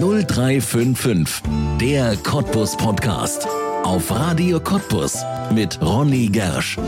0355, der Cottbus Podcast. Auf Radio Cottbus mit Ronny Gersch.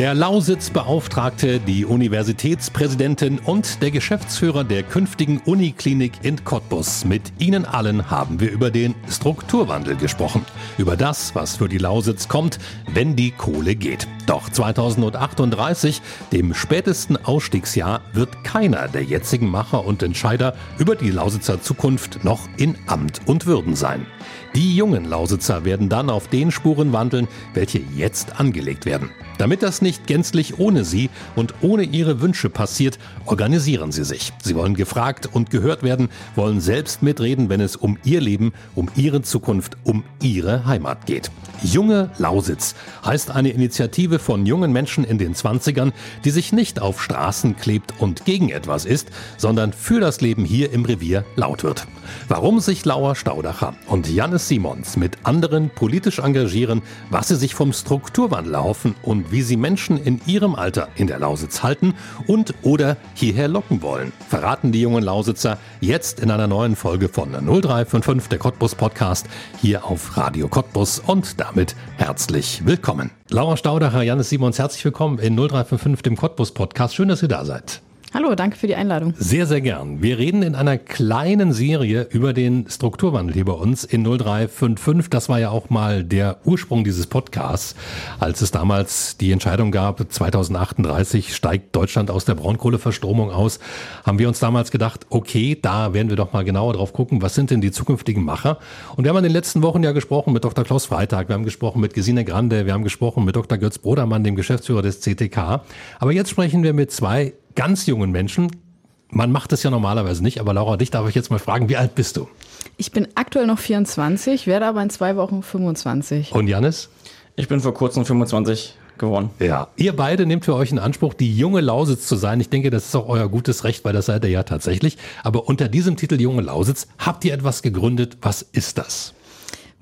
Der Lausitz-Beauftragte, die Universitätspräsidentin und der Geschäftsführer der künftigen Uniklinik in Cottbus. Mit Ihnen allen haben wir über den Strukturwandel gesprochen. Über das, was für die Lausitz kommt, wenn die Kohle geht. Doch 2038, dem spätesten Ausstiegsjahr, wird keiner der jetzigen Macher und Entscheider über die Lausitzer Zukunft noch in Amt und Würden sein. Die jungen Lausitzer werden dann auf den Spuren wandeln, welche jetzt angelegt werden. Damit das nicht gänzlich ohne sie und ohne ihre Wünsche passiert, organisieren sie sich. Sie wollen gefragt und gehört werden, wollen selbst mitreden, wenn es um ihr Leben, um ihre Zukunft, um ihre Heimat geht. Junge Lausitz heißt eine Initiative von jungen Menschen in den 20ern, die sich nicht auf Straßen klebt und gegen etwas ist, sondern für das Leben hier im Revier laut wird. Warum sich Lauer Staudacher und Jannis Simons mit anderen politisch engagieren, was sie sich vom Strukturwandel erhoffen und wie sie Menschen in ihrem Alter in der Lausitz halten und oder hierher locken wollen, verraten die jungen Lausitzer jetzt in einer neuen Folge von 0355 der Cottbus Podcast hier auf Radio Cottbus und damit herzlich willkommen. Laura Staudacher, Jannis Simons, herzlich willkommen in 0355 dem Cottbus Podcast. Schön, dass ihr da seid. Hallo, danke für die Einladung. Sehr, sehr gern. Wir reden in einer kleinen Serie über den Strukturwandel hier bei uns in 0355. Das war ja auch mal der Ursprung dieses Podcasts, als es damals die Entscheidung gab, 2038 steigt Deutschland aus der Braunkohleverstromung aus, haben wir uns damals gedacht, okay, da werden wir doch mal genauer drauf gucken, was sind denn die zukünftigen Macher? Und wir haben in den letzten Wochen ja gesprochen mit Dr. Klaus Freitag, wir haben gesprochen mit Gesine Grande, wir haben gesprochen mit Dr. Götz Brodermann, dem Geschäftsführer des CTK. Aber jetzt sprechen wir mit zwei ganz jungen Menschen. Man macht das ja normalerweise nicht, aber Laura, dich darf ich jetzt mal fragen, wie alt bist du? Ich bin aktuell noch 24, werde aber in zwei Wochen 25. Und Janis? Ich bin vor kurzem 25 geworden. Ja, ihr beide nehmt für euch in Anspruch, die junge Lausitz zu sein. Ich denke, das ist auch euer gutes Recht, weil das seid ihr ja tatsächlich. Aber unter diesem Titel Junge Lausitz habt ihr etwas gegründet. Was ist das?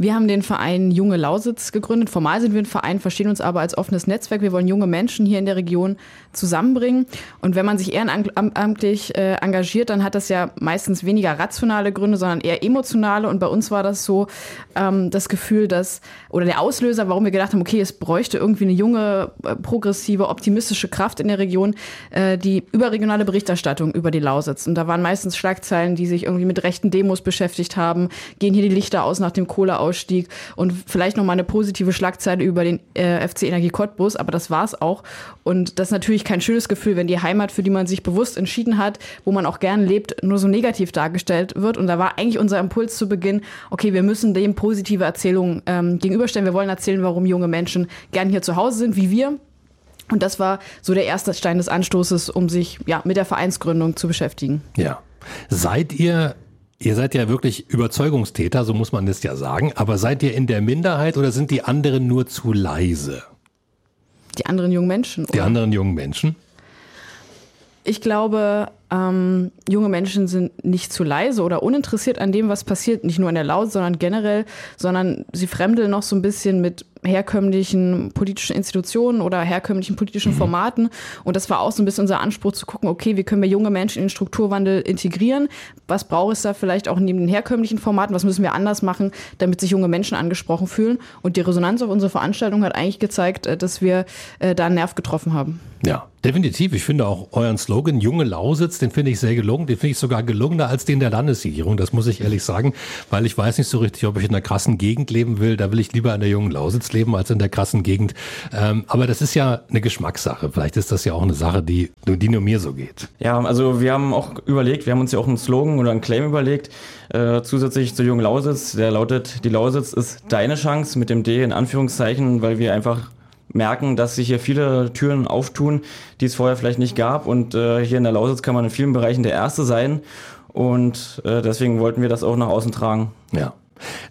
Wir haben den Verein Junge Lausitz gegründet. Formal sind wir ein Verein, verstehen uns aber als offenes Netzwerk. Wir wollen junge Menschen hier in der Region zusammenbringen. Und wenn man sich ehrenamtlich äh, engagiert, dann hat das ja meistens weniger rationale Gründe, sondern eher emotionale. Und bei uns war das so ähm, das Gefühl, dass, oder der Auslöser, warum wir gedacht haben, okay, es bräuchte irgendwie eine junge, äh, progressive, optimistische Kraft in der Region, äh, die überregionale Berichterstattung über die Lausitz. Und da waren meistens Schlagzeilen, die sich irgendwie mit rechten Demos beschäftigt haben. Gehen hier die Lichter aus nach dem Kohleaus Ausstieg und vielleicht noch mal eine positive Schlagzeile über den äh, FC Energie Cottbus, aber das war es auch. Und das natürlich kein schönes Gefühl, wenn die Heimat, für die man sich bewusst entschieden hat, wo man auch gern lebt, nur so negativ dargestellt wird. Und da war eigentlich unser Impuls zu Beginn, okay, wir müssen dem positive Erzählungen ähm, gegenüberstellen. Wir wollen erzählen, warum junge Menschen gern hier zu Hause sind, wie wir. Und das war so der erste Stein des Anstoßes, um sich ja, mit der Vereinsgründung zu beschäftigen. Ja. Seid ihr Ihr seid ja wirklich Überzeugungstäter, so muss man das ja sagen. Aber seid ihr in der Minderheit oder sind die anderen nur zu leise? Die anderen jungen Menschen. Oder? Die anderen jungen Menschen? Ich glaube, ähm, junge Menschen sind nicht zu leise oder uninteressiert an dem, was passiert, nicht nur in der Laut, sondern generell, sondern sie fremdeln noch so ein bisschen mit herkömmlichen politischen Institutionen oder herkömmlichen politischen mhm. Formaten. Und das war auch so ein bisschen unser Anspruch zu gucken, okay, wie können wir junge Menschen in den Strukturwandel integrieren? Was braucht es da vielleicht auch neben den herkömmlichen Formaten? Was müssen wir anders machen, damit sich junge Menschen angesprochen fühlen? Und die Resonanz auf unsere Veranstaltung hat eigentlich gezeigt, äh, dass wir äh, da einen Nerv getroffen haben. Ja, definitiv. Ich finde auch euren Slogan Junge Lausitz den finde ich sehr gelungen. Den finde ich sogar gelungener als den der Landesregierung. Das muss ich ehrlich sagen, weil ich weiß nicht so richtig, ob ich in einer krassen Gegend leben will. Da will ich lieber in der jungen Lausitz leben als in der krassen Gegend. Ähm, aber das ist ja eine Geschmackssache. Vielleicht ist das ja auch eine Sache, die, die nur mir so geht. Ja, also wir haben auch überlegt, wir haben uns ja auch einen Slogan oder einen Claim überlegt, äh, zusätzlich zur jungen Lausitz. Der lautet, die Lausitz ist deine Chance mit dem D in Anführungszeichen, weil wir einfach merken, dass sich hier viele Türen auftun, die es vorher vielleicht nicht gab. Und äh, hier in der Lausitz kann man in vielen Bereichen der Erste sein. Und äh, deswegen wollten wir das auch nach außen tragen. Ja.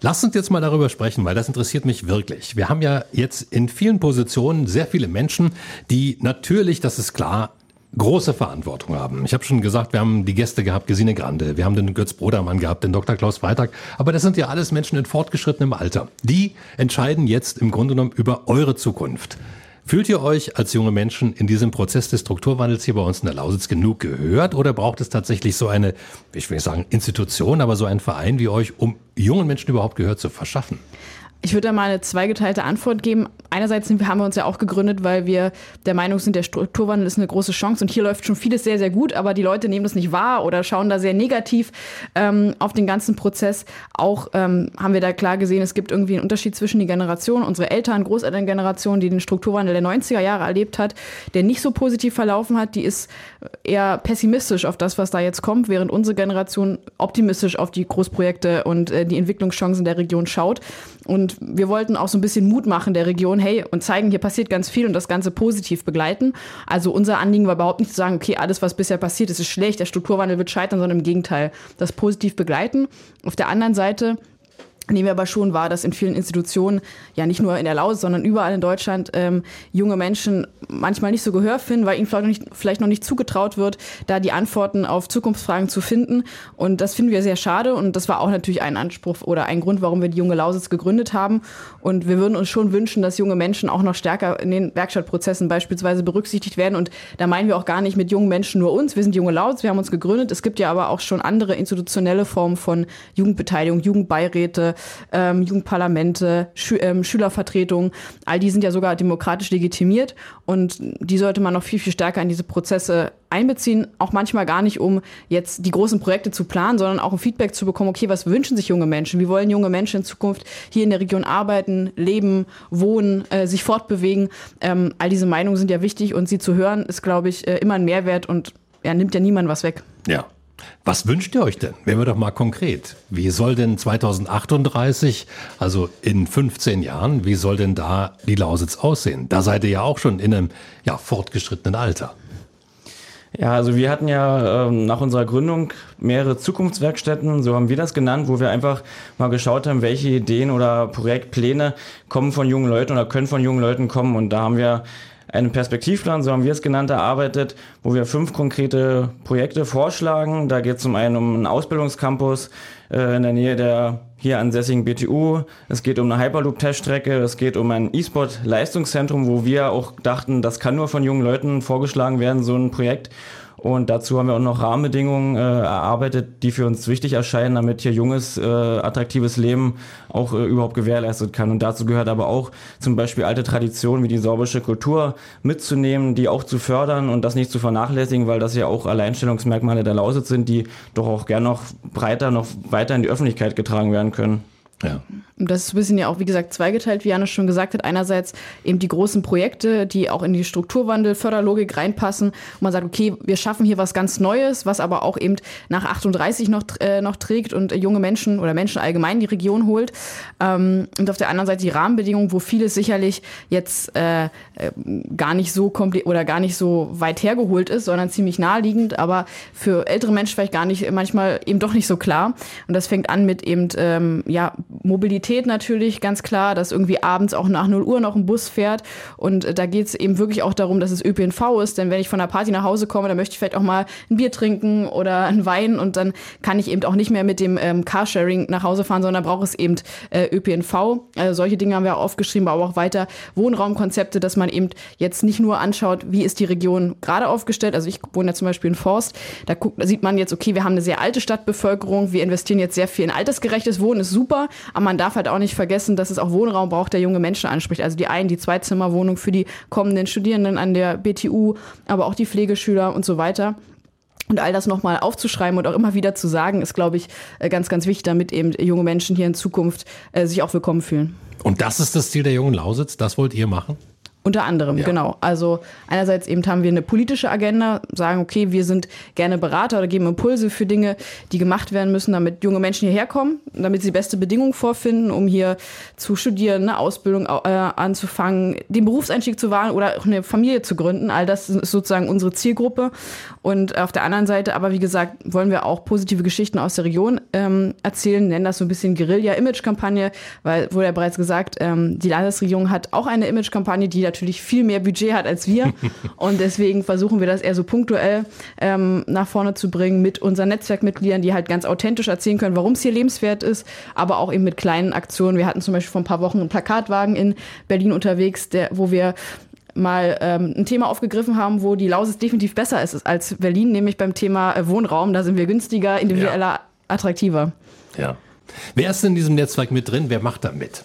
Lasst uns jetzt mal darüber sprechen, weil das interessiert mich wirklich. Wir haben ja jetzt in vielen Positionen sehr viele Menschen, die natürlich, das ist klar, große Verantwortung haben. Ich habe schon gesagt, wir haben die Gäste gehabt, Gesine Grande, wir haben den Götz Brodermann gehabt, den Dr. Klaus Freitag, aber das sind ja alles Menschen in fortgeschrittenem Alter. Die entscheiden jetzt im Grunde genommen über eure Zukunft. Fühlt ihr euch als junge Menschen in diesem Prozess des Strukturwandels hier bei uns in der Lausitz genug gehört oder braucht es tatsächlich so eine, ich will nicht sagen Institution, aber so einen Verein wie euch, um jungen Menschen überhaupt Gehör zu verschaffen? Ich würde da mal eine zweigeteilte Antwort geben. Einerseits haben wir uns ja auch gegründet, weil wir der Meinung sind, der Strukturwandel ist eine große Chance und hier läuft schon vieles sehr, sehr gut, aber die Leute nehmen das nicht wahr oder schauen da sehr negativ ähm, auf den ganzen Prozess. Auch ähm, haben wir da klar gesehen, es gibt irgendwie einen Unterschied zwischen den Generationen. Unsere Eltern, Großelterngeneration, die den Strukturwandel der 90er Jahre erlebt hat, der nicht so positiv verlaufen hat, die ist eher pessimistisch auf das, was da jetzt kommt, während unsere Generation optimistisch auf die Großprojekte und äh, die Entwicklungschancen der Region schaut. Und wir wollten auch so ein bisschen Mut machen der Region, hey, und zeigen, hier passiert ganz viel und das Ganze positiv begleiten. Also unser Anliegen war überhaupt nicht zu sagen, okay, alles, was bisher passiert ist, ist schlecht, der Strukturwandel wird scheitern, sondern im Gegenteil, das positiv begleiten. Auf der anderen Seite Nehmen wir aber schon wahr, dass in vielen Institutionen, ja nicht nur in der Lausitz, sondern überall in Deutschland, ähm, junge Menschen manchmal nicht so Gehör finden, weil ihnen vielleicht noch, nicht, vielleicht noch nicht zugetraut wird, da die Antworten auf Zukunftsfragen zu finden. Und das finden wir sehr schade. Und das war auch natürlich ein Anspruch oder ein Grund, warum wir die junge Lausitz gegründet haben. Und wir würden uns schon wünschen, dass junge Menschen auch noch stärker in den Werkstattprozessen beispielsweise berücksichtigt werden. Und da meinen wir auch gar nicht mit jungen Menschen nur uns. Wir sind junge Lausitz, wir haben uns gegründet. Es gibt ja aber auch schon andere institutionelle Formen von Jugendbeteiligung, Jugendbeiräte, ähm, Jugendparlamente, Schü ähm, Schülervertretungen, all die sind ja sogar demokratisch legitimiert und die sollte man noch viel, viel stärker in diese Prozesse einbeziehen, auch manchmal gar nicht, um jetzt die großen Projekte zu planen, sondern auch um Feedback zu bekommen, okay, was wünschen sich junge Menschen? Wie wollen junge Menschen in Zukunft hier in der Region arbeiten, leben, wohnen, äh, sich fortbewegen? Ähm, all diese Meinungen sind ja wichtig und sie zu hören, ist, glaube ich, äh, immer ein Mehrwert und ja, nimmt ja niemand was weg. Ja, was wünscht ihr euch denn? Werden wir doch mal konkret. Wie soll denn 2038, also in 15 Jahren, wie soll denn da die Lausitz aussehen? Da seid ihr ja auch schon in einem ja, fortgeschrittenen Alter. Ja, also wir hatten ja ähm, nach unserer Gründung mehrere Zukunftswerkstätten, so haben wir das genannt, wo wir einfach mal geschaut haben, welche Ideen oder Projektpläne kommen von jungen Leuten oder können von jungen Leuten kommen. Und da haben wir einen Perspektivplan, so haben wir es genannt, erarbeitet, wo wir fünf konkrete Projekte vorschlagen. Da geht es zum einen um einen Ausbildungscampus äh, in der Nähe der hier ansässigen BTU. Es geht um eine Hyperloop-Teststrecke. Es geht um ein E-Sport-Leistungszentrum, wo wir auch dachten, das kann nur von jungen Leuten vorgeschlagen werden, so ein Projekt. Und dazu haben wir auch noch Rahmenbedingungen äh, erarbeitet, die für uns wichtig erscheinen, damit hier junges, äh, attraktives Leben auch äh, überhaupt gewährleistet kann. Und dazu gehört aber auch zum Beispiel alte Traditionen wie die sorbische Kultur mitzunehmen, die auch zu fördern und das nicht zu vernachlässigen, weil das ja auch Alleinstellungsmerkmale der Lausitz sind, die doch auch gern noch breiter, noch weiter in die Öffentlichkeit getragen werden können. Ja. Das ist ein bisschen ja auch, wie gesagt, zweigeteilt, wie Janus schon gesagt hat. Einerseits eben die großen Projekte, die auch in die Strukturwandel, Förderlogik reinpassen. Und man sagt, okay, wir schaffen hier was ganz Neues, was aber auch eben nach 38 noch, äh, noch trägt und junge Menschen oder Menschen allgemein die Region holt. Ähm, und auf der anderen Seite die Rahmenbedingungen, wo vieles sicherlich jetzt äh, äh gar nicht so komplett oder gar nicht so weit hergeholt ist, sondern ziemlich naheliegend, aber für ältere Menschen vielleicht gar nicht, manchmal eben doch nicht so klar. Und das fängt an mit eben, ähm, ja, Mobilität natürlich, ganz klar, dass irgendwie abends auch nach 0 Uhr noch ein Bus fährt. Und äh, da geht es eben wirklich auch darum, dass es ÖPNV ist. Denn wenn ich von der Party nach Hause komme, dann möchte ich vielleicht auch mal ein Bier trinken oder ein Wein. Und dann kann ich eben auch nicht mehr mit dem ähm, Carsharing nach Hause fahren, sondern braucht es eben äh, ÖPNV. Also solche Dinge haben wir auch aufgeschrieben, aber auch weiter Wohnraumkonzepte, dass man eben jetzt nicht nur anschaut, wie ist die Region gerade aufgestellt. Also ich wohne ja zum Beispiel in Forst. Da, guckt, da sieht man jetzt, okay, wir haben eine sehr alte Stadtbevölkerung. Wir investieren jetzt sehr viel in altersgerechtes Wohnen, ist super. Aber man darf halt auch nicht vergessen, dass es auch Wohnraum braucht, der junge Menschen anspricht. Also die Ein-, die Zweizimmerwohnung für die kommenden Studierenden an der BTU, aber auch die Pflegeschüler und so weiter. Und all das nochmal aufzuschreiben und auch immer wieder zu sagen, ist, glaube ich, äh, ganz, ganz wichtig, damit eben junge Menschen hier in Zukunft äh, sich auch willkommen fühlen. Und das ist das Ziel der jungen Lausitz? Das wollt ihr machen? Unter anderem, ja. genau. Also einerseits eben haben wir eine politische Agenda, sagen, okay, wir sind gerne Berater oder geben Impulse für Dinge, die gemacht werden müssen, damit junge Menschen hierher kommen, damit sie beste Bedingungen vorfinden, um hier zu studieren, eine Ausbildung äh, anzufangen, den Berufseinstieg zu wagen oder auch eine Familie zu gründen. All das ist sozusagen unsere Zielgruppe. Und auf der anderen Seite, aber wie gesagt, wollen wir auch positive Geschichten aus der Region ähm, erzählen, nennen das so ein bisschen Guerilla-Image-Kampagne, weil, wurde ja bereits gesagt, ähm, die Landesregierung hat auch eine Image-Kampagne, die natürlich viel mehr Budget hat als wir. und deswegen versuchen wir das eher so punktuell ähm, nach vorne zu bringen mit unseren Netzwerkmitgliedern, die halt ganz authentisch erzählen können, warum es hier lebenswert ist, aber auch eben mit kleinen Aktionen. Wir hatten zum Beispiel vor ein paar Wochen einen Plakatwagen in Berlin unterwegs, der, wo wir mal ähm, ein Thema aufgegriffen haben, wo die Lausitz definitiv besser ist als Berlin, nämlich beim Thema äh, Wohnraum. Da sind wir günstiger, individueller, ja. attraktiver. Ja. Wer ist in diesem Netzwerk mit drin? Wer macht da mit?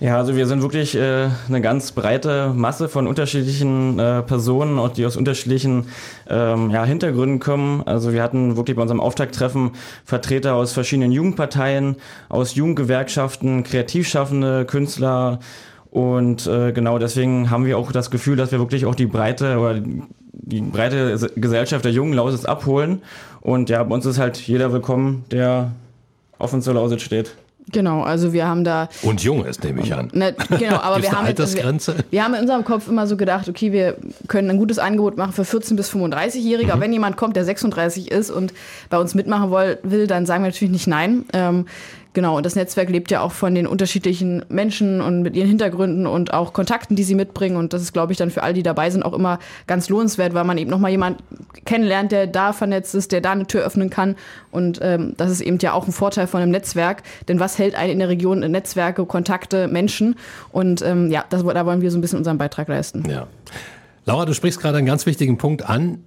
Ja, also wir sind wirklich äh, eine ganz breite Masse von unterschiedlichen äh, Personen, auch die aus unterschiedlichen ähm, ja, Hintergründen kommen. Also wir hatten wirklich bei unserem Auftakttreffen Vertreter aus verschiedenen Jugendparteien, aus Jugendgewerkschaften, Kreativschaffende, Künstler. Und äh, genau deswegen haben wir auch das Gefühl, dass wir wirklich auch die breite oder die breite Gesellschaft der jungen Lausitz abholen. Und ja, bei uns ist halt jeder willkommen, der offen zur Lausitz steht. Genau, also wir haben da. Und jung ist, nehme ich an. Ne, genau, aber wir haben. Altersgrenze? Wir, wir, haben in unserem Kopf immer so gedacht, okay, wir können ein gutes Angebot machen für 14- bis 35-Jährige. Mhm. Aber wenn jemand kommt, der 36 ist und bei uns mitmachen will, dann sagen wir natürlich nicht nein. Ähm, Genau, und das Netzwerk lebt ja auch von den unterschiedlichen Menschen und mit ihren Hintergründen und auch Kontakten, die sie mitbringen. Und das ist, glaube ich, dann für all die dabei sind, auch immer ganz lohnenswert, weil man eben nochmal jemanden kennenlernt, der da vernetzt ist, der da eine Tür öffnen kann. Und ähm, das ist eben ja auch ein Vorteil von einem Netzwerk. Denn was hält einen in der Region? Netzwerke, Kontakte, Menschen. Und ähm, ja, das, da wollen wir so ein bisschen unseren Beitrag leisten. Ja. Laura, du sprichst gerade einen ganz wichtigen Punkt an.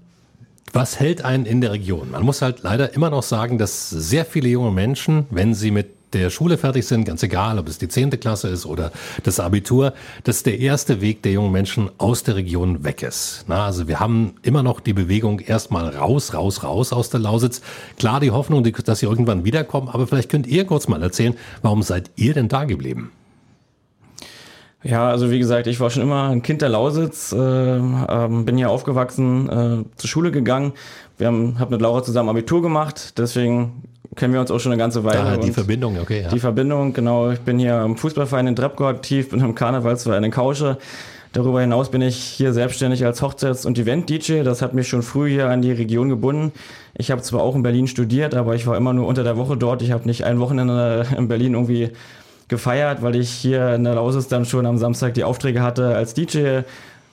Was hält einen in der Region? Man muss halt leider immer noch sagen, dass sehr viele junge Menschen, wenn sie mit der Schule fertig sind, ganz egal, ob es die zehnte Klasse ist oder das Abitur, dass der erste Weg der jungen Menschen aus der Region weg ist. Na, also wir haben immer noch die Bewegung erstmal raus, raus, raus aus der Lausitz. Klar die Hoffnung, dass sie irgendwann wiederkommen, aber vielleicht könnt ihr kurz mal erzählen, warum seid ihr denn da geblieben? Ja, also wie gesagt, ich war schon immer ein Kind der Lausitz, äh, ähm, bin hier aufgewachsen, äh, zur Schule gegangen. Wir haben hab mit Laura zusammen Abitur gemacht, deswegen kennen wir uns auch schon eine ganze Weile. Ah, die Verbindung, okay. Ja. Die Verbindung, genau. Ich bin hier im Fußballverein in Drepko aktiv, bin im Karnevalsverein in Kausche. Darüber hinaus bin ich hier selbstständig als Hochzeits- und Event-DJ. Das hat mich schon früh hier an die Region gebunden. Ich habe zwar auch in Berlin studiert, aber ich war immer nur unter der Woche dort. Ich habe nicht ein Wochenende in Berlin irgendwie gefeiert, weil ich hier in der Lausitz dann schon am Samstag die Aufträge hatte als DJ,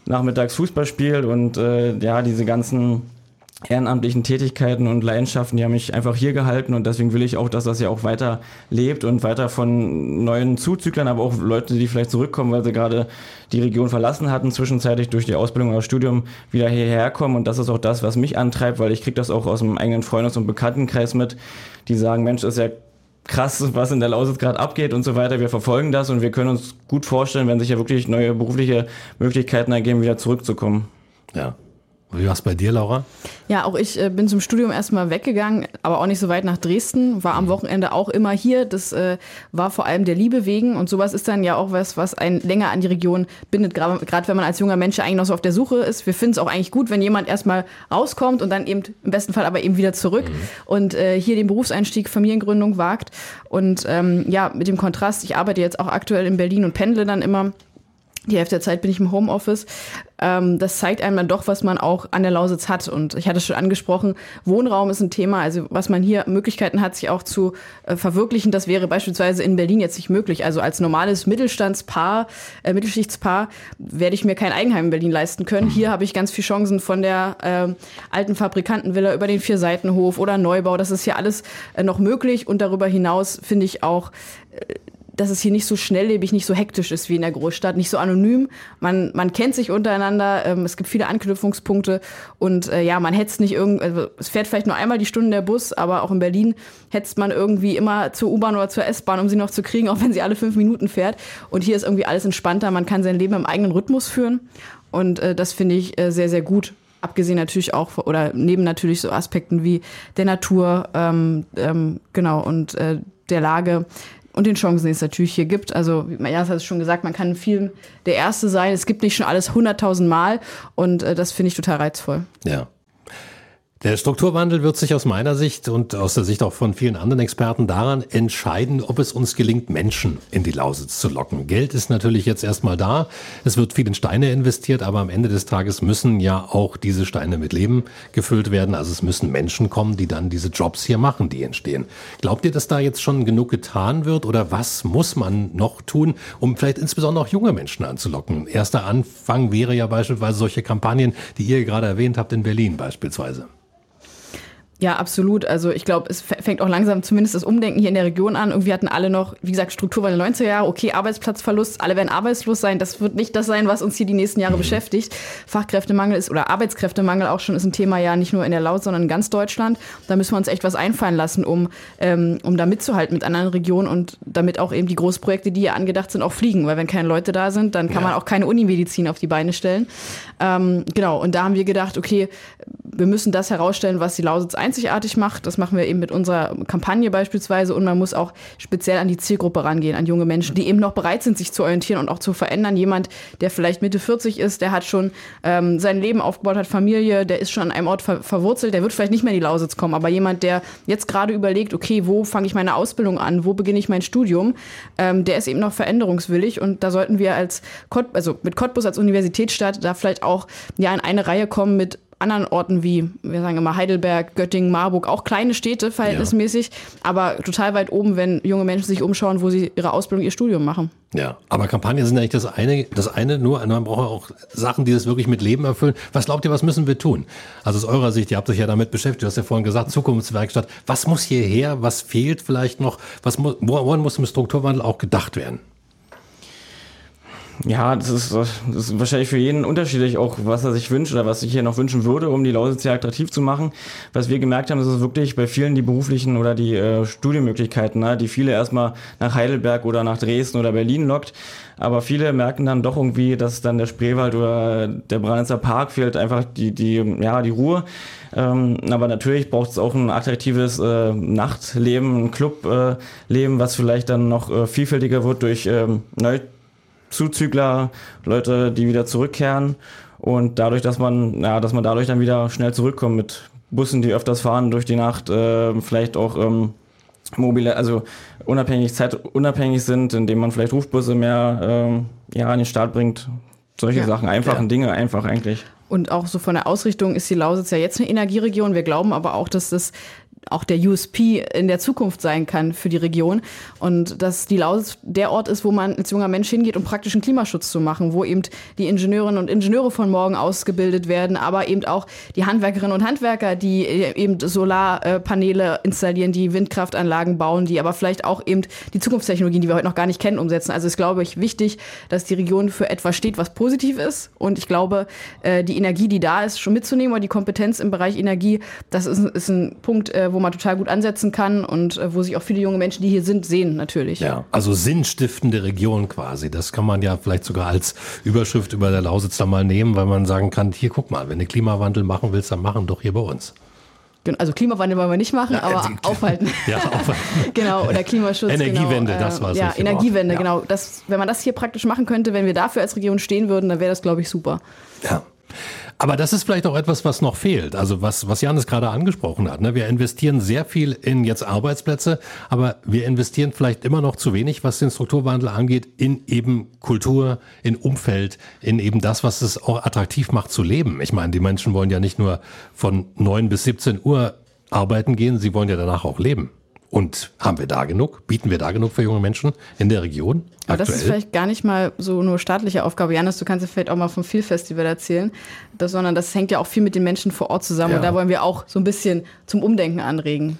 nachmittags Fußball spielt und äh, ja, diese ganzen ehrenamtlichen Tätigkeiten und Leidenschaften, die haben mich einfach hier gehalten und deswegen will ich auch, dass das ja auch weiter lebt und weiter von neuen Zuzüglern, aber auch Leute, die vielleicht zurückkommen, weil sie gerade die Region verlassen hatten, zwischenzeitlich durch die Ausbildung oder Studium wieder hierher kommen. Und das ist auch das, was mich antreibt, weil ich kriege das auch aus dem eigenen Freundes- und Bekanntenkreis mit, die sagen, Mensch, ist ja krass, was in der Lausitz gerade abgeht und so weiter. Wir verfolgen das und wir können uns gut vorstellen, wenn sich ja wirklich neue berufliche Möglichkeiten ergeben, wieder zurückzukommen. Ja, wie war es bei dir, Laura? Ja, auch ich äh, bin zum Studium erstmal weggegangen, aber auch nicht so weit nach Dresden. War am Wochenende auch immer hier. Das äh, war vor allem der Liebe wegen. Und sowas ist dann ja auch was, was einen länger an die Region bindet, gerade wenn man als junger Mensch eigentlich noch so auf der Suche ist. Wir finden es auch eigentlich gut, wenn jemand erstmal rauskommt und dann eben im besten Fall aber eben wieder zurück mhm. und äh, hier den Berufseinstieg, Familiengründung wagt. Und ähm, ja, mit dem Kontrast, ich arbeite jetzt auch aktuell in Berlin und pendle dann immer die Hälfte der Zeit bin ich im Homeoffice. Ähm, das zeigt einem dann doch, was man auch an der Lausitz hat. Und ich hatte es schon angesprochen, Wohnraum ist ein Thema. Also was man hier Möglichkeiten hat, sich auch zu äh, verwirklichen, das wäre beispielsweise in Berlin jetzt nicht möglich. Also als normales Mittelstandspaar, äh, Mittelschichtspaar, werde ich mir kein Eigenheim in Berlin leisten können. Hier habe ich ganz viele Chancen von der äh, alten Fabrikantenvilla über den Vierseitenhof oder Neubau. Das ist hier alles äh, noch möglich. Und darüber hinaus finde ich auch, äh, dass es hier nicht so schnelllebig, nicht so hektisch ist wie in der Großstadt, nicht so anonym. Man, man kennt sich untereinander, ähm, es gibt viele Anknüpfungspunkte und äh, ja, man hetzt nicht irgendwie, also es fährt vielleicht nur einmal die Stunde der Bus, aber auch in Berlin hetzt man irgendwie immer zur U-Bahn oder zur S-Bahn, um sie noch zu kriegen, auch wenn sie alle fünf Minuten fährt. Und hier ist irgendwie alles entspannter, man kann sein Leben im eigenen Rhythmus führen und äh, das finde ich äh, sehr, sehr gut abgesehen natürlich auch oder neben natürlich so Aspekten wie der Natur, ähm, ähm, genau und äh, der Lage und den Chancen, die es natürlich hier gibt. Also, wie Majas hat es schon gesagt, man kann in Film der Erste sein. Es gibt nicht schon alles hunderttausend Mal und äh, das finde ich total reizvoll. Ja. Der Strukturwandel wird sich aus meiner Sicht und aus der Sicht auch von vielen anderen Experten daran entscheiden, ob es uns gelingt, Menschen in die Lausitz zu locken. Geld ist natürlich jetzt erstmal da. Es wird viel in Steine investiert, aber am Ende des Tages müssen ja auch diese Steine mit Leben gefüllt werden. Also es müssen Menschen kommen, die dann diese Jobs hier machen, die entstehen. Glaubt ihr, dass da jetzt schon genug getan wird oder was muss man noch tun, um vielleicht insbesondere auch junge Menschen anzulocken? Erster Anfang wäre ja beispielsweise solche Kampagnen, die ihr gerade erwähnt habt in Berlin beispielsweise. Ja, absolut. Also ich glaube, es fängt auch langsam zumindest das Umdenken hier in der Region an. Irgendwie hatten alle noch, wie gesagt, Strukturwandel 90er Jahre, okay, Arbeitsplatzverlust, alle werden arbeitslos sein. Das wird nicht das sein, was uns hier die nächsten Jahre mhm. beschäftigt. Fachkräftemangel ist oder Arbeitskräftemangel auch schon ist ein Thema ja nicht nur in der Laut, sondern in ganz Deutschland. Da müssen wir uns echt was einfallen lassen, um, ähm, um da mitzuhalten mit anderen Regionen und damit auch eben die Großprojekte, die hier angedacht sind, auch fliegen. Weil wenn keine Leute da sind, dann kann ja. man auch keine Unimedizin auf die Beine stellen. Ähm, genau, und da haben wir gedacht, okay, wir müssen das herausstellen, was die Lausitz einzigartig macht. Das machen wir eben mit unserer Kampagne beispielsweise. Und man muss auch speziell an die Zielgruppe rangehen, an junge Menschen, die eben noch bereit sind, sich zu orientieren und auch zu verändern. Jemand, der vielleicht Mitte 40 ist, der hat schon ähm, sein Leben aufgebaut, hat Familie, der ist schon an einem Ort ver verwurzelt, der wird vielleicht nicht mehr in die Lausitz kommen. Aber jemand, der jetzt gerade überlegt, okay, wo fange ich meine Ausbildung an, wo beginne ich mein Studium, ähm, der ist eben noch veränderungswillig. Und da sollten wir als, Kott also mit Cottbus als Universitätsstadt da vielleicht auch ja in eine Reihe kommen mit anderen Orten wie, wir sagen immer Heidelberg, Göttingen, Marburg, auch kleine Städte verhältnismäßig, ja. aber total weit oben, wenn junge Menschen sich umschauen, wo sie ihre Ausbildung, ihr Studium machen. Ja, aber Kampagnen sind eigentlich das eine, das eine nur, man braucht auch Sachen, die das wirklich mit Leben erfüllen. Was glaubt ihr, was müssen wir tun? Also aus eurer Sicht, ihr habt euch ja damit beschäftigt, du hast ja vorhin gesagt, Zukunftswerkstatt. Was muss hierher? Was fehlt vielleicht noch? Was, woran muss im Strukturwandel auch gedacht werden? Ja, das ist, das ist wahrscheinlich für jeden unterschiedlich, auch was er sich wünscht oder was sich hier noch wünschen würde, um die Lausitz sehr attraktiv zu machen. Was wir gemerkt haben, ist es wirklich bei vielen die beruflichen oder die äh, Studienmöglichkeiten, ne, die viele erstmal nach Heidelberg oder nach Dresden oder Berlin lockt. Aber viele merken dann doch irgendwie, dass dann der Spreewald oder der Branitzer Park fehlt, einfach die, die, ja, die Ruhe. Ähm, aber natürlich braucht es auch ein attraktives äh, Nachtleben, ein Clubleben, äh, was vielleicht dann noch äh, vielfältiger wird durch ähm, neu Zuzügler, Leute, die wieder zurückkehren und dadurch, dass man, ja, dass man dadurch dann wieder schnell zurückkommt mit Bussen, die öfters fahren durch die Nacht, äh, vielleicht auch ähm, mobile, also unabhängig, zeitunabhängig sind, indem man vielleicht Rufbusse mehr ähm, ja, an den Start bringt. Solche ja, Sachen, einfachen ja. Dinge, einfach eigentlich. Und auch so von der Ausrichtung ist die Lausitz ja jetzt eine Energieregion. Wir glauben aber auch, dass das auch der USP in der Zukunft sein kann für die Region. Und dass die Lausitz der Ort ist, wo man als junger Mensch hingeht, um praktischen Klimaschutz zu machen, wo eben die Ingenieurinnen und Ingenieure von morgen ausgebildet werden, aber eben auch die Handwerkerinnen und Handwerker, die eben Solarpaneele installieren, die Windkraftanlagen bauen, die aber vielleicht auch eben die Zukunftstechnologien, die wir heute noch gar nicht kennen, umsetzen. Also ist, glaube ich, wichtig, dass die Region für etwas steht, was positiv ist. Und ich glaube, äh, die Energie, die da ist, schon mitzunehmen oder die Kompetenz im Bereich Energie, das ist, ist ein Punkt, äh, wo man total gut ansetzen kann und äh, wo sich auch viele junge Menschen, die hier sind, sehen natürlich. Ja, also sinnstiftende Region quasi. Das kann man ja vielleicht sogar als Überschrift über der Lausitz da mal nehmen, weil man sagen kann, hier guck mal, wenn du Klimawandel machen willst, dann machen doch hier bei uns. Also Klimawandel wollen wir nicht machen, ja, aber äh, aufhalten. Ja, aufhalten. genau, oder Klimaschutz. Energiewende, genau, das war es. Ja, Energiewende, ja. genau. Das, wenn man das hier praktisch machen könnte, wenn wir dafür als Region stehen würden, dann wäre das, glaube ich, super. Ja. Aber das ist vielleicht auch etwas, was noch fehlt. Also was, was Janis gerade angesprochen hat. Ne? Wir investieren sehr viel in jetzt Arbeitsplätze, aber wir investieren vielleicht immer noch zu wenig, was den Strukturwandel angeht, in eben Kultur, in Umfeld, in eben das, was es auch attraktiv macht zu leben. Ich meine, die Menschen wollen ja nicht nur von neun bis 17 Uhr arbeiten gehen, sie wollen ja danach auch leben. Und haben wir da genug? Bieten wir da genug für junge Menschen in der Region? Aber das ist vielleicht gar nicht mal so nur staatliche Aufgabe. Janis, du kannst ja vielleicht auch mal vom Feel-Festival erzählen, das, sondern das hängt ja auch viel mit den Menschen vor Ort zusammen. Ja. Und da wollen wir auch so ein bisschen zum Umdenken anregen.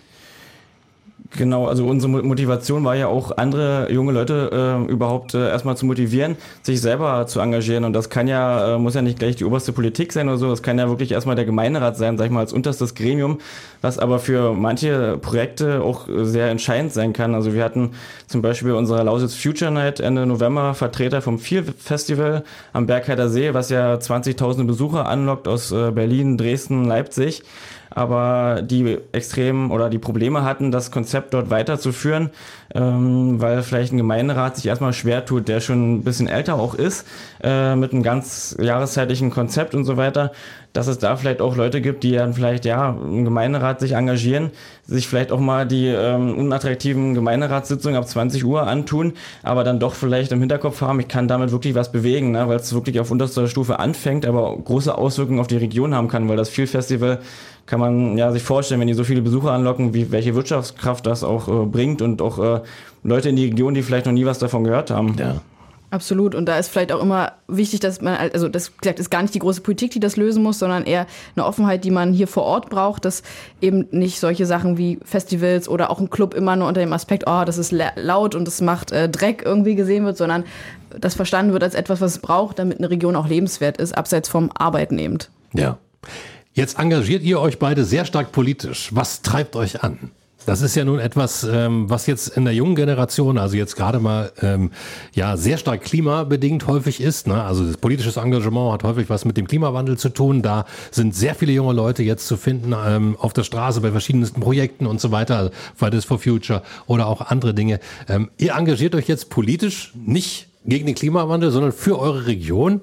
Genau, also unsere Motivation war ja auch, andere junge Leute äh, überhaupt äh, erstmal zu motivieren, sich selber zu engagieren. Und das kann ja, äh, muss ja nicht gleich die oberste Politik sein oder so, das kann ja wirklich erstmal der Gemeinderat sein, sag ich mal, als unterstes Gremium, was aber für manche Projekte auch sehr entscheidend sein kann. Also wir hatten zum Beispiel unsere Lausitz Future Night Ende November Vertreter vom Vier Festival am Bergheider See, was ja 20.000 Besucher anlockt aus äh, Berlin, Dresden, Leipzig aber die extrem oder die Probleme hatten, das Konzept dort weiterzuführen, ähm, weil vielleicht ein Gemeinderat sich erstmal schwer tut, der schon ein bisschen älter auch ist, äh, mit einem ganz jahreszeitlichen Konzept und so weiter, dass es da vielleicht auch Leute gibt, die dann vielleicht ja im Gemeinderat sich engagieren, sich vielleicht auch mal die ähm, unattraktiven Gemeinderatssitzungen ab 20 Uhr antun, aber dann doch vielleicht im Hinterkopf haben, ich kann damit wirklich was bewegen, ne, weil es wirklich auf unterster Stufe anfängt, aber große Auswirkungen auf die Region haben kann, weil das Viel Festival kann man ja sich vorstellen, wenn die so viele Besucher anlocken, wie, welche Wirtschaftskraft das auch äh, bringt und auch äh, Leute in die Region, die vielleicht noch nie was davon gehört haben. Ja. Absolut. Und da ist vielleicht auch immer wichtig, dass man, also das gesagt, ist gar nicht die große Politik, die das lösen muss, sondern eher eine Offenheit, die man hier vor Ort braucht, dass eben nicht solche Sachen wie Festivals oder auch ein Club immer nur unter dem Aspekt, oh, das ist laut und das macht äh, Dreck irgendwie gesehen wird, sondern das verstanden wird als etwas, was es braucht, damit eine Region auch lebenswert ist, abseits vom Arbeiten eben. Ja. Jetzt engagiert ihr euch beide sehr stark politisch. Was treibt euch an? Das ist ja nun etwas, ähm, was jetzt in der jungen Generation, also jetzt gerade mal ähm, ja sehr stark klimabedingt häufig ist. Ne? Also das politische Engagement hat häufig was mit dem Klimawandel zu tun. Da sind sehr viele junge Leute jetzt zu finden ähm, auf der Straße bei verschiedensten Projekten und so weiter, also Fridays for Future oder auch andere Dinge. Ihr engagiert euch jetzt politisch nicht gegen den Klimawandel, sondern für eure Region.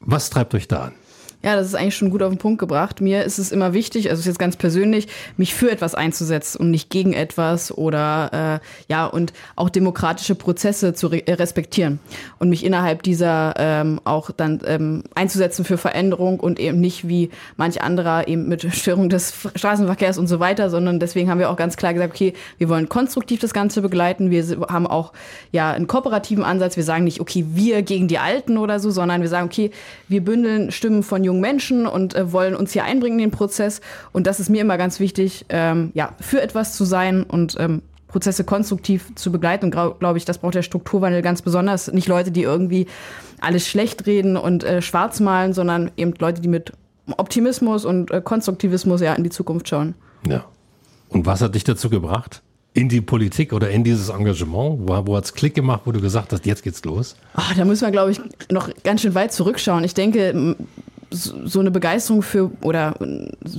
Was treibt euch da an? Ja, das ist eigentlich schon gut auf den Punkt gebracht. Mir ist es immer wichtig, also ist jetzt ganz persönlich, mich für etwas einzusetzen und nicht gegen etwas oder äh, ja und auch demokratische Prozesse zu re respektieren und mich innerhalb dieser ähm, auch dann ähm, einzusetzen für Veränderung und eben nicht wie manch anderer eben mit Störung des Straßenverkehrs und so weiter, sondern deswegen haben wir auch ganz klar gesagt, okay, wir wollen konstruktiv das Ganze begleiten. Wir haben auch ja einen kooperativen Ansatz. Wir sagen nicht, okay, wir gegen die Alten oder so, sondern wir sagen, okay, wir bündeln Stimmen von jungen Menschen und äh, wollen uns hier einbringen in den Prozess. Und das ist mir immer ganz wichtig, ähm, ja, für etwas zu sein und ähm, Prozesse konstruktiv zu begleiten. Und glaube ich, das braucht der Strukturwandel ganz besonders. Nicht Leute, die irgendwie alles schlecht reden und äh, schwarz malen, sondern eben Leute, die mit Optimismus und äh, Konstruktivismus ja in die Zukunft schauen. Ja. Und was hat dich dazu gebracht? in die Politik oder in dieses Engagement? Wo, wo hat es Klick gemacht, wo du gesagt hast, jetzt geht's los? Ach, da müssen wir, glaube ich, noch ganz schön weit zurückschauen. Ich denke, so eine Begeisterung für oder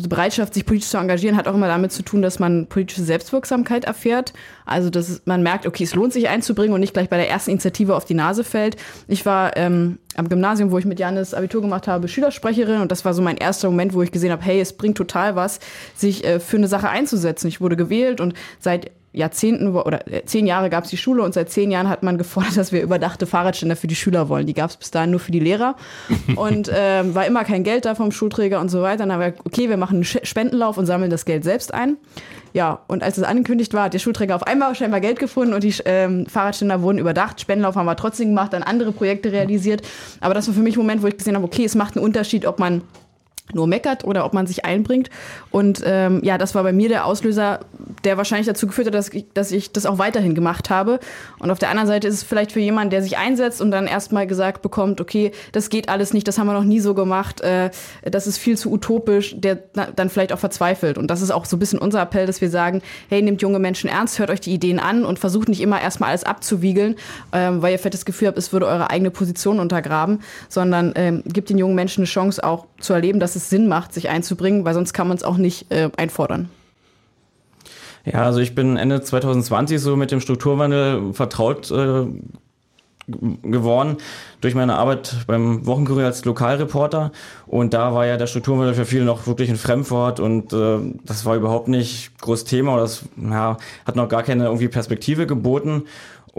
Bereitschaft, sich politisch zu engagieren, hat auch immer damit zu tun, dass man politische Selbstwirksamkeit erfährt. Also, dass man merkt, okay, es lohnt sich einzubringen und nicht gleich bei der ersten Initiative auf die Nase fällt. Ich war ähm, am Gymnasium, wo ich mit Janis Abitur gemacht habe, Schülersprecherin und das war so mein erster Moment, wo ich gesehen habe, hey, es bringt total was, sich äh, für eine Sache einzusetzen. Ich wurde gewählt und seit Jahrzehnten oder äh, zehn Jahre gab es die Schule und seit zehn Jahren hat man gefordert, dass wir überdachte Fahrradständer für die Schüler wollen. Die gab es bis dahin nur für die Lehrer und äh, war immer kein Geld da vom Schulträger und so weiter. Dann haben wir, okay, wir machen einen Spendenlauf und sammeln das Geld selbst ein. Ja, und als es angekündigt war, hat der Schulträger auf einmal scheinbar Geld gefunden und die ähm, Fahrradständer wurden überdacht. Spendenlauf haben wir trotzdem gemacht, dann andere Projekte realisiert. Aber das war für mich ein Moment, wo ich gesehen habe, okay, es macht einen Unterschied, ob man nur meckert oder ob man sich einbringt. Und ähm, ja, das war bei mir der Auslöser, der wahrscheinlich dazu geführt hat, dass ich, dass ich das auch weiterhin gemacht habe. Und auf der anderen Seite ist es vielleicht für jemanden, der sich einsetzt und dann erstmal gesagt bekommt, okay, das geht alles nicht, das haben wir noch nie so gemacht, äh, das ist viel zu utopisch, der dann vielleicht auch verzweifelt. Und das ist auch so ein bisschen unser Appell, dass wir sagen, hey, nehmt junge Menschen ernst, hört euch die Ideen an und versucht nicht immer erstmal alles abzuwiegeln, ähm, weil ihr das Gefühl habt, es würde eure eigene Position untergraben, sondern ähm, gibt den jungen Menschen eine Chance auch zu erleben, dass es Sinn macht, sich einzubringen, weil sonst kann man es auch nicht äh, einfordern. Ja, also ich bin Ende 2020 so mit dem Strukturwandel vertraut äh, geworden durch meine Arbeit beim Wochenkurier als Lokalreporter und da war ja der Strukturwandel für viele noch wirklich ein Fremdwort und äh, das war überhaupt nicht groß Thema oder das ja, hat noch gar keine irgendwie Perspektive geboten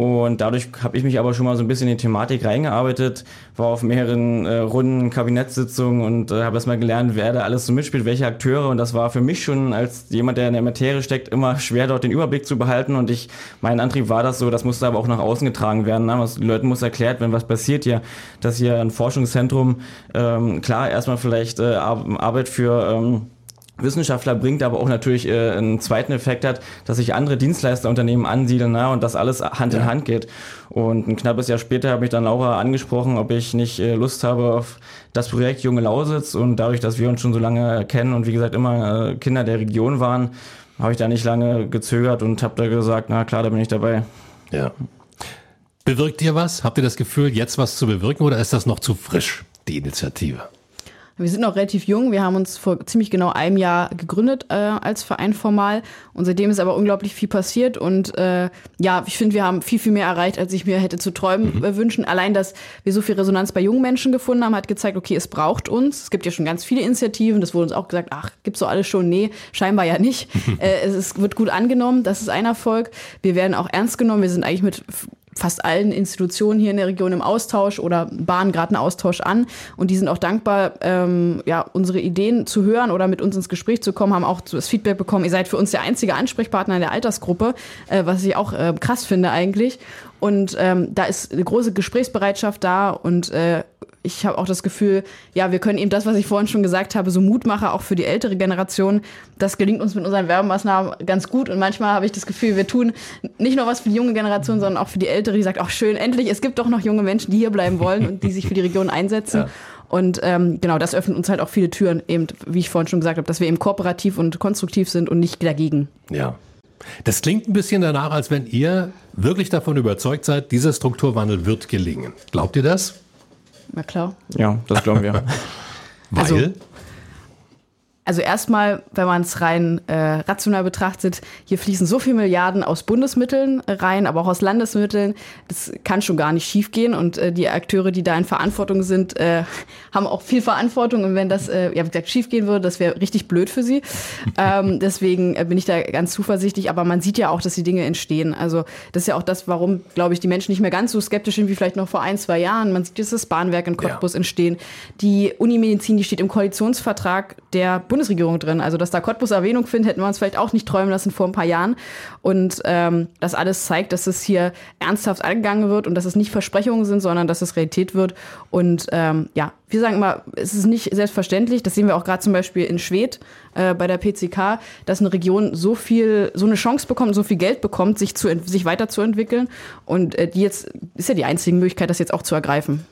und dadurch habe ich mich aber schon mal so ein bisschen in die Thematik reingearbeitet, war auf mehreren äh, Runden Kabinettssitzungen und äh, habe erstmal gelernt, wer da alles so mitspielt, welche Akteure. Und das war für mich schon als jemand, der in der Materie steckt, immer schwer, dort den Überblick zu behalten. Und ich, mein Antrieb war das so, das musste aber auch nach außen getragen werden. Ne? Was, den Leuten muss erklärt werden, was passiert hier, dass hier ein Forschungszentrum, ähm, klar, erstmal vielleicht äh, Arbeit für ähm, Wissenschaftler bringt, aber auch natürlich äh, einen zweiten Effekt hat, dass sich andere Dienstleisterunternehmen ansiedeln na, und das alles Hand ja. in Hand geht. Und ein knappes Jahr später habe ich dann Laura angesprochen, ob ich nicht äh, Lust habe auf das Projekt Junge Lausitz und dadurch, dass wir uns schon so lange kennen und wie gesagt immer äh, Kinder der Region waren, habe ich da nicht lange gezögert und habe da gesagt, na klar, da bin ich dabei. Ja. Bewirkt ihr was? Habt ihr das Gefühl, jetzt was zu bewirken oder ist das noch zu frisch, die Initiative? Wir sind noch relativ jung. Wir haben uns vor ziemlich genau einem Jahr gegründet äh, als Verein formal. Und seitdem ist aber unglaublich viel passiert. Und äh, ja, ich finde, wir haben viel, viel mehr erreicht, als ich mir hätte zu träumen mhm. wünschen. Allein, dass wir so viel Resonanz bei jungen Menschen gefunden haben, hat gezeigt, okay, es braucht uns. Es gibt ja schon ganz viele Initiativen. Das wurde uns auch gesagt, ach, gibt's so alles schon? Nee, scheinbar ja nicht. äh, es ist, wird gut angenommen. Das ist ein Erfolg. Wir werden auch ernst genommen. Wir sind eigentlich mit fast allen Institutionen hier in der Region im Austausch oder bahnen gerade einen Austausch an. Und die sind auch dankbar, ähm, ja, unsere Ideen zu hören oder mit uns ins Gespräch zu kommen, haben auch das Feedback bekommen, ihr seid für uns der einzige Ansprechpartner in der Altersgruppe, äh, was ich auch äh, krass finde eigentlich. Und ähm, da ist eine große Gesprächsbereitschaft da und äh, ich habe auch das Gefühl, ja, wir können eben das, was ich vorhin schon gesagt habe, so Mutmacher auch für die ältere Generation. Das gelingt uns mit unseren Werbemaßnahmen ganz gut. Und manchmal habe ich das Gefühl, wir tun nicht nur was für die junge Generation, sondern auch für die ältere, die sagt, ach schön, endlich, es gibt doch noch junge Menschen, die hier bleiben wollen und die sich für die Region einsetzen. Ja. Und ähm, genau, das öffnet uns halt auch viele Türen, eben, wie ich vorhin schon gesagt habe, dass wir eben kooperativ und konstruktiv sind und nicht dagegen. Ja. Das klingt ein bisschen danach, als wenn ihr wirklich davon überzeugt seid, dieser Strukturwandel wird gelingen. Glaubt ihr das? Na klar. Ja, das glauben wir. Weil? Also, also erstmal, wenn man es rein äh, rational betrachtet, hier fließen so viele Milliarden aus Bundesmitteln rein, aber auch aus Landesmitteln. Das kann schon gar nicht schiefgehen. Und äh, die Akteure, die da in Verantwortung sind, äh, haben auch viel Verantwortung. Und wenn das, äh, ja, wie gesagt, schiefgehen würde, das wäre richtig blöd für sie. ähm, deswegen äh, bin ich da ganz zuversichtlich. Aber man sieht ja auch, dass die Dinge entstehen. Also das ist ja auch das, warum, glaube ich, die Menschen nicht mehr ganz so skeptisch sind wie vielleicht noch vor ein, zwei Jahren. Man sieht, dass das Bahnwerk in Cottbus ja. entstehen. Die Unimedizin, die steht im Koalitionsvertrag der Bundesregierung drin. Also, dass da Cottbus Erwähnung findet, hätten wir uns vielleicht auch nicht träumen lassen vor ein paar Jahren. Und ähm, das alles zeigt, dass es hier ernsthaft angegangen wird und dass es nicht Versprechungen sind, sondern dass es Realität wird. Und ähm, ja, wir sagen immer, es ist nicht selbstverständlich. Das sehen wir auch gerade zum Beispiel in Schwedt äh, bei der PCK, dass eine Region so viel, so eine Chance bekommt, so viel Geld bekommt, sich, zu, sich weiterzuentwickeln. Und äh, die jetzt ist ja die einzige Möglichkeit, das jetzt auch zu ergreifen.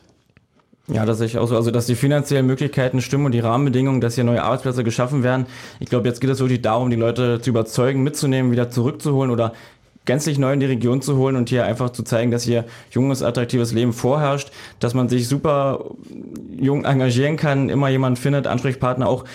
Ja, dass ich auch so, also dass die finanziellen Möglichkeiten stimmen und die Rahmenbedingungen, dass hier neue Arbeitsplätze geschaffen werden. Ich glaube, jetzt geht es wirklich darum, die Leute zu überzeugen, mitzunehmen, wieder zurückzuholen oder gänzlich neu in die Region zu holen und hier einfach zu zeigen, dass hier junges, attraktives Leben vorherrscht, dass man sich super jung engagieren kann, immer jemand findet, Ansprechpartner auch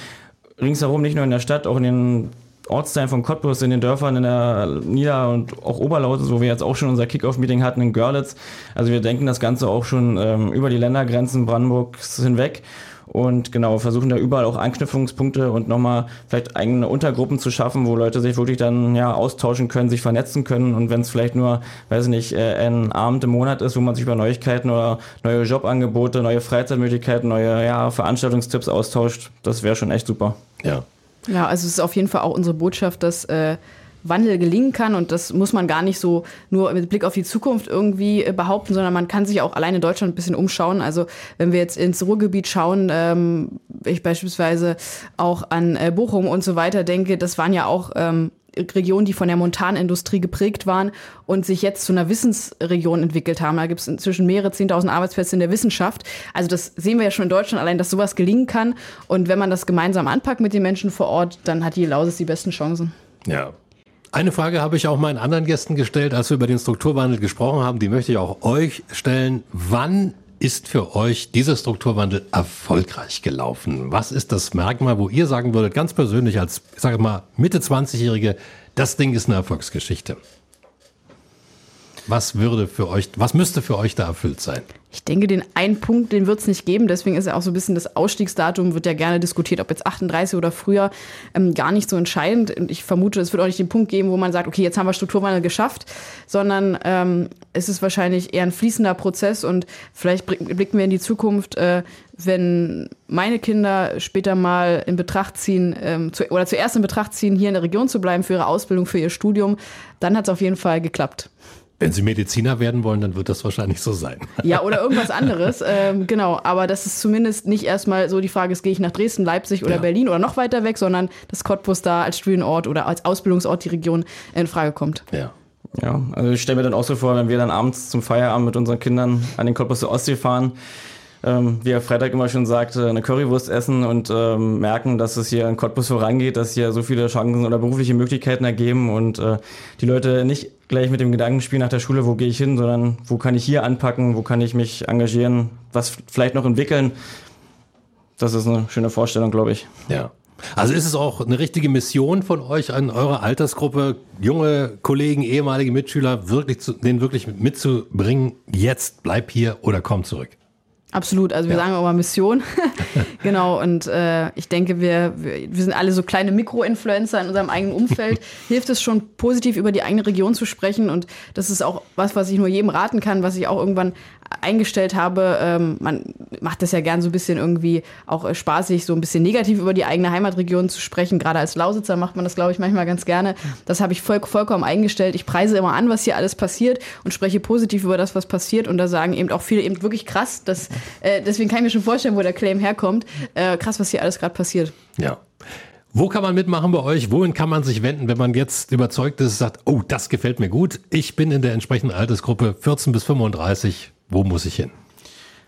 ringsherum, nicht nur in der Stadt, auch in den Ortsteilen von Cottbus, in den Dörfern in der Nieder- und auch Oberlausitz, wo wir jetzt auch schon unser Kickoff-Meeting hatten in Görlitz. Also wir denken das Ganze auch schon ähm, über die Ländergrenzen Brandenburgs hinweg und genau versuchen da überall auch Anknüpfungspunkte und nochmal vielleicht eigene Untergruppen zu schaffen, wo Leute sich wirklich dann ja austauschen können, sich vernetzen können und wenn es vielleicht nur, weiß ich nicht, äh, ein Abend im Monat ist, wo man sich über Neuigkeiten oder neue Jobangebote, neue Freizeitmöglichkeiten, neue ja, Veranstaltungstipps austauscht, das wäre schon echt super. Ja. Ja, also es ist auf jeden Fall auch unsere Botschaft, dass äh, Wandel gelingen kann und das muss man gar nicht so nur mit Blick auf die Zukunft irgendwie äh, behaupten, sondern man kann sich auch allein in Deutschland ein bisschen umschauen. Also wenn wir jetzt ins Ruhrgebiet schauen, ähm, ich beispielsweise auch an äh, Bochum und so weiter denke, das waren ja auch ähm, Regionen, die von der Montanindustrie geprägt waren und sich jetzt zu einer Wissensregion entwickelt haben. Da gibt es inzwischen mehrere 10.000 Arbeitsplätze in der Wissenschaft. Also das sehen wir ja schon in Deutschland allein, dass sowas gelingen kann. Und wenn man das gemeinsam anpackt mit den Menschen vor Ort, dann hat die Lausitz die besten Chancen. Ja. Eine Frage habe ich auch meinen anderen Gästen gestellt, als wir über den Strukturwandel gesprochen haben. Die möchte ich auch euch stellen. Wann ist für euch dieser Strukturwandel erfolgreich gelaufen? Was ist das Merkmal, wo ihr sagen würdet, ganz persönlich als, ich sage mal, Mitte 20-Jährige, das Ding ist eine Erfolgsgeschichte? Was würde für euch, was müsste für euch da erfüllt sein? Ich denke, den einen Punkt, den wird es nicht geben. Deswegen ist ja auch so ein bisschen das Ausstiegsdatum, wird ja gerne diskutiert, ob jetzt 38 oder früher, ähm, gar nicht so entscheidend. Und ich vermute, es wird auch nicht den Punkt geben, wo man sagt, okay, jetzt haben wir Strukturwandel geschafft, sondern ähm, es ist wahrscheinlich eher ein fließender Prozess und vielleicht blicken wir in die Zukunft, äh, wenn meine Kinder später mal in Betracht ziehen ähm, zu, oder zuerst in Betracht ziehen, hier in der Region zu bleiben für ihre Ausbildung, für ihr Studium, dann hat es auf jeden Fall geklappt. Wenn Sie Mediziner werden wollen, dann wird das wahrscheinlich so sein. Ja, oder irgendwas anderes. ähm, genau, aber das ist zumindest nicht erstmal so die Frage, ist, gehe ich nach Dresden, Leipzig oder ja. Berlin oder noch weiter weg, sondern dass Cottbus da als Studienort oder als Ausbildungsort die Region in Frage kommt. Ja. Ja, also ich stelle mir dann auch so vor, wenn wir dann abends zum Feierabend mit unseren Kindern an den Cottbus Ostsee fahren, ähm, wie er Freitag immer schon sagte, eine Currywurst essen und ähm, merken, dass es hier in Cottbus vorangeht, dass hier so viele Chancen oder berufliche Möglichkeiten ergeben und äh, die Leute nicht gleich mit dem Gedankenspiel nach der Schule, wo gehe ich hin, sondern wo kann ich hier anpacken, wo kann ich mich engagieren, was vielleicht noch entwickeln. Das ist eine schöne Vorstellung, glaube ich. Ja. Also ist es auch eine richtige Mission von euch an eurer Altersgruppe, junge Kollegen, ehemalige Mitschüler, wirklich zu, den wirklich mitzubringen, jetzt bleib hier oder komm zurück? Absolut, also wir ja. sagen auch mal Mission. genau, und äh, ich denke, wir, wir, wir sind alle so kleine Mikro-Influencer in unserem eigenen Umfeld. Hilft es schon positiv über die eigene Region zu sprechen und das ist auch was, was ich nur jedem raten kann, was ich auch irgendwann eingestellt habe. Ähm, man macht das ja gern so ein bisschen irgendwie auch äh, spaßig, so ein bisschen negativ über die eigene Heimatregion zu sprechen. Gerade als Lausitzer macht man das, glaube ich, manchmal ganz gerne. Das habe ich voll, vollkommen eingestellt. Ich preise immer an, was hier alles passiert und spreche positiv über das, was passiert. Und da sagen eben auch viele eben wirklich krass. Dass, äh, deswegen kann ich mir schon vorstellen, wo der Claim herkommt. Äh, krass, was hier alles gerade passiert. Ja. Wo kann man mitmachen bei euch? Wohin kann man sich wenden, wenn man jetzt überzeugt ist, sagt, oh, das gefällt mir gut. Ich bin in der entsprechenden Altersgruppe 14 bis 35. Wo muss ich hin?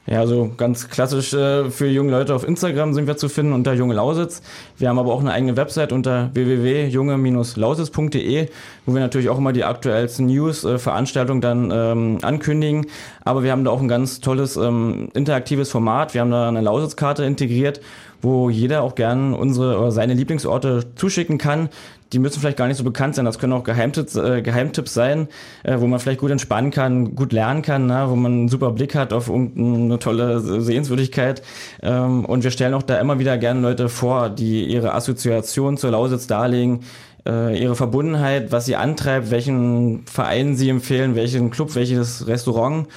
Ja, also ganz klassisch äh, für junge Leute auf Instagram sind wir zu finden unter Junge Lausitz. Wir haben aber auch eine eigene Website unter www.junge-lausitz.de, wo wir natürlich auch immer die aktuellsten News, äh, Veranstaltungen dann ähm, ankündigen. Aber wir haben da auch ein ganz tolles ähm, interaktives Format. Wir haben da eine Lausitzkarte integriert, wo jeder auch gern unsere oder seine Lieblingsorte zuschicken kann die müssen vielleicht gar nicht so bekannt sein. Das können auch Geheimtipps, äh, Geheimtipps sein, äh, wo man vielleicht gut entspannen kann, gut lernen kann, ne? wo man einen super Blick hat auf irgendeine tolle Sehenswürdigkeit. Ähm, und wir stellen auch da immer wieder gerne Leute vor, die ihre Assoziation zur Lausitz darlegen, äh, ihre Verbundenheit, was sie antreibt, welchen Verein sie empfehlen, welchen Club, welches Restaurant.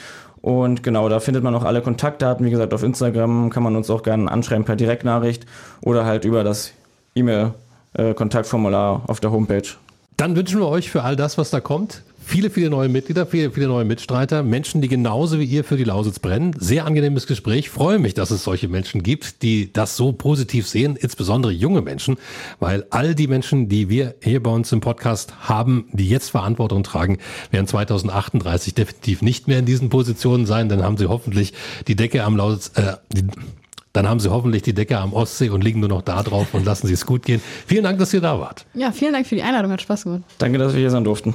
Und genau, da findet man auch alle Kontaktdaten. Wie gesagt, auf Instagram kann man uns auch gerne anschreiben per Direktnachricht oder halt über das E-Mail äh, Kontaktformular auf der Homepage. Dann wünschen wir euch für all das, was da kommt, viele, viele neue Mitglieder, viele, viele neue Mitstreiter, Menschen, die genauso wie ihr für die Lausitz brennen. Sehr angenehmes Gespräch. Freue mich, dass es solche Menschen gibt, die das so positiv sehen, insbesondere junge Menschen, weil all die Menschen, die wir hier bei uns im Podcast haben, die jetzt Verantwortung tragen, werden 2038 definitiv nicht mehr in diesen Positionen sein. Dann haben sie hoffentlich die Decke am Lausitz, äh, die, dann haben Sie hoffentlich die Decke am Ostsee und liegen nur noch da drauf und lassen Sie es gut gehen. Vielen Dank, dass ihr da wart. Ja, vielen Dank für die Einladung, hat Spaß gemacht. Danke, dass wir hier sein durften.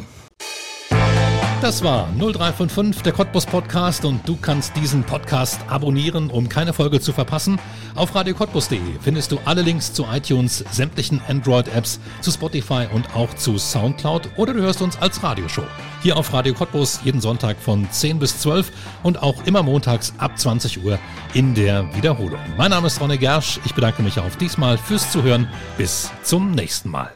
Das war 0355, der Cottbus Podcast und du kannst diesen Podcast abonnieren, um keine Folge zu verpassen. Auf radiocottbus.de findest du alle Links zu iTunes, sämtlichen Android-Apps, zu Spotify und auch zu Soundcloud oder du hörst uns als Radioshow. Hier auf Radio Cottbus jeden Sonntag von 10 bis 12 und auch immer montags ab 20 Uhr in der Wiederholung. Mein Name ist Ronne Gersch. Ich bedanke mich auch diesmal fürs Zuhören. Bis zum nächsten Mal.